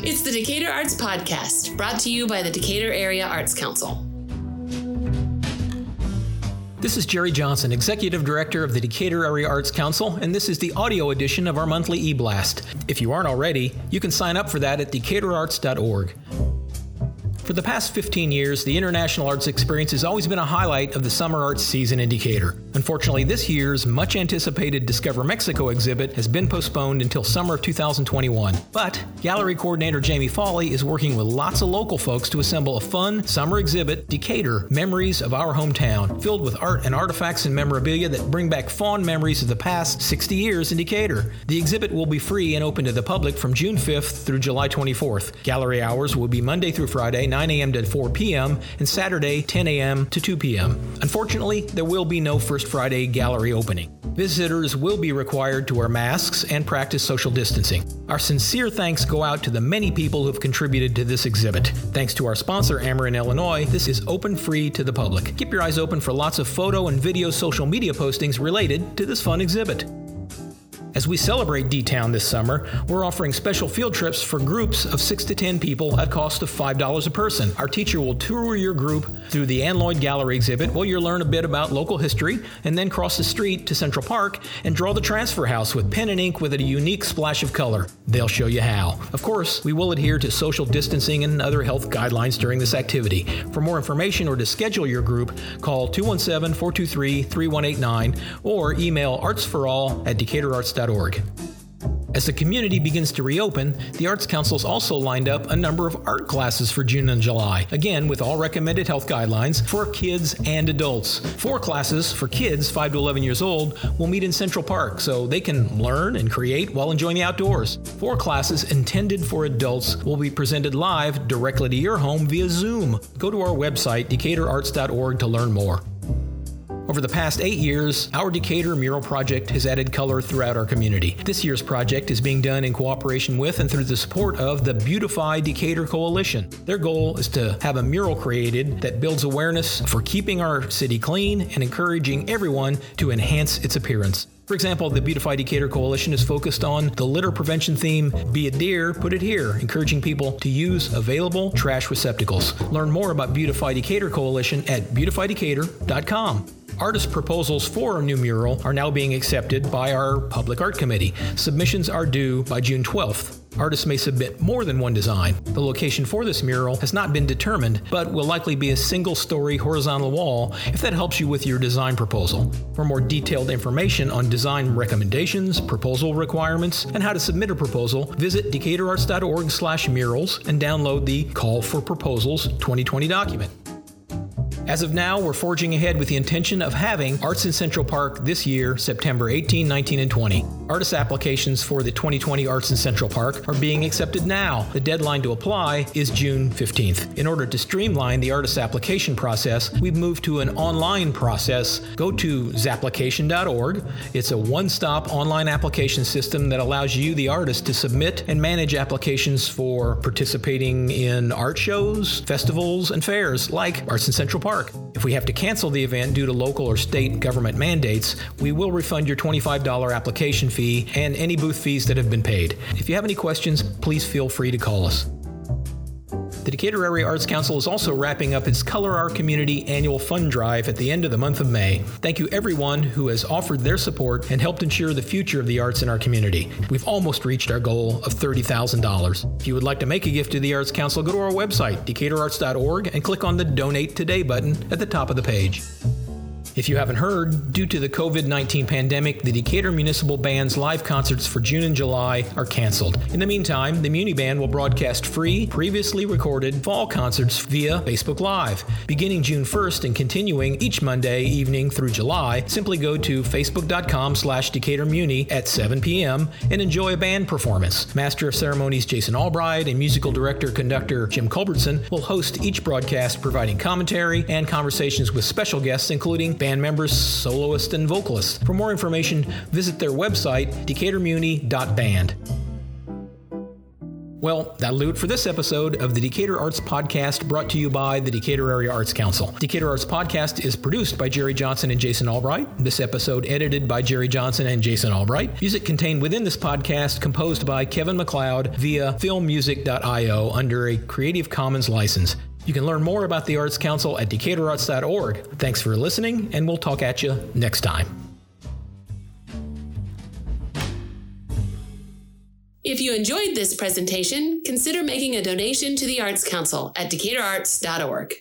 It's the Decatur Arts Podcast, brought to you by the Decatur Area Arts Council. This is Jerry Johnson, Executive Director of the Decatur Area Arts Council, and this is the audio edition of our monthly e-blast. If you aren't already, you can sign up for that at decaturarts.org. For the past 15 years, the International Arts Experience has always been a highlight of the summer arts season in Decatur. Unfortunately, this year's much anticipated Discover Mexico exhibit has been postponed until summer of 2021. But gallery coordinator Jamie Foley is working with lots of local folks to assemble a fun summer exhibit, Decatur Memories of Our Hometown, filled with art and artifacts and memorabilia that bring back fond memories of the past 60 years in Decatur. The exhibit will be free and open to the public from June 5th through July 24th. Gallery hours will be Monday through Friday, 9 a.m. to 4 p.m., and Saturday, 10 a.m. to 2 p.m. Unfortunately, there will be no First Friday gallery opening. Visitors will be required to wear masks and practice social distancing. Our sincere thanks go out to the many people who have contributed to this exhibit. Thanks to our sponsor, Ameren Illinois, this is open free to the public. Keep your eyes open for lots of photo and video social media postings related to this fun exhibit. As we celebrate D Town this summer, we're offering special field trips for groups of 6 to 10 people at cost of $5 a person. Our teacher will tour your group through the Ann Lloyd Gallery exhibit where you'll learn a bit about local history and then cross the street to Central Park and draw the transfer house with pen and ink with a unique splash of color. They'll show you how. Of course, we will adhere to social distancing and other health guidelines during this activity. For more information or to schedule your group, call 217 423 3189 or email artsforall at decaturarts.org. As the community begins to reopen, the Arts Council's also lined up a number of art classes for June and July, again with all recommended health guidelines for kids and adults. Four classes for kids 5 to 11 years old will meet in Central Park so they can learn and create while enjoying the outdoors. Four classes intended for adults will be presented live directly to your home via Zoom. Go to our website, decaturarts.org, to learn more. Over the past eight years, our Decatur Mural Project has added color throughout our community. This year's project is being done in cooperation with and through the support of the Beautify Decatur Coalition. Their goal is to have a mural created that builds awareness for keeping our city clean and encouraging everyone to enhance its appearance. For example, the Beautify Decatur Coalition is focused on the litter prevention theme Be a Deer, Put It Here, encouraging people to use available trash receptacles. Learn more about Beautify Decatur Coalition at beautifydecatur.com. Artist proposals for a new mural are now being accepted by our Public Art Committee. Submissions are due by June 12th. Artists may submit more than one design. The location for this mural has not been determined, but will likely be a single story horizontal wall if that helps you with your design proposal. For more detailed information on design recommendations, proposal requirements, and how to submit a proposal, visit decaturarts.org/murals and download the Call for Proposals 2020 document. As of now, we're forging ahead with the intention of having Arts in Central Park this year, September 18, 19, and 20. Artist applications for the 2020 Arts in Central Park are being accepted now. The deadline to apply is June 15th. In order to streamline the artist application process, we've moved to an online process. Go to zapplication.org. It's a one stop online application system that allows you, the artist, to submit and manage applications for participating in art shows, festivals, and fairs like Arts in Central Park. If we have to cancel the event due to local or state government mandates, we will refund your $25 application fee and any booth fees that have been paid. If you have any questions, please feel free to call us. The Decatur Area Arts Council is also wrapping up its Color Our Community annual fund drive at the end of the month of May. Thank you everyone who has offered their support and helped ensure the future of the arts in our community. We've almost reached our goal of $30,000. If you would like to make a gift to the Arts Council, go to our website, decaturarts.org, and click on the Donate Today button at the top of the page. If you haven't heard, due to the COVID 19 pandemic, the Decatur Municipal Band's live concerts for June and July are canceled. In the meantime, the Muni Band will broadcast free, previously recorded fall concerts via Facebook Live. Beginning June 1st and continuing each Monday evening through July, simply go to facebook.com slash Decatur Muni at 7 p.m. and enjoy a band performance. Master of Ceremonies Jason Albright and musical director conductor Jim Culbertson will host each broadcast, providing commentary and conversations with special guests, including band members, soloists, and vocalists. For more information, visit their website, decaturmuni.band. Well, that'll do it for this episode of the Decatur Arts Podcast brought to you by the Decatur Area Arts Council. Decatur Arts Podcast is produced by Jerry Johnson and Jason Albright. This episode edited by Jerry Johnson and Jason Albright. Music contained within this podcast composed by Kevin MacLeod via filmmusic.io under a Creative Commons license. You can learn more about the Arts Council at decaturarts.org. Thanks for listening, and we'll talk at you next time. If you enjoyed this presentation, consider making a donation to the Arts Council at decaturarts.org.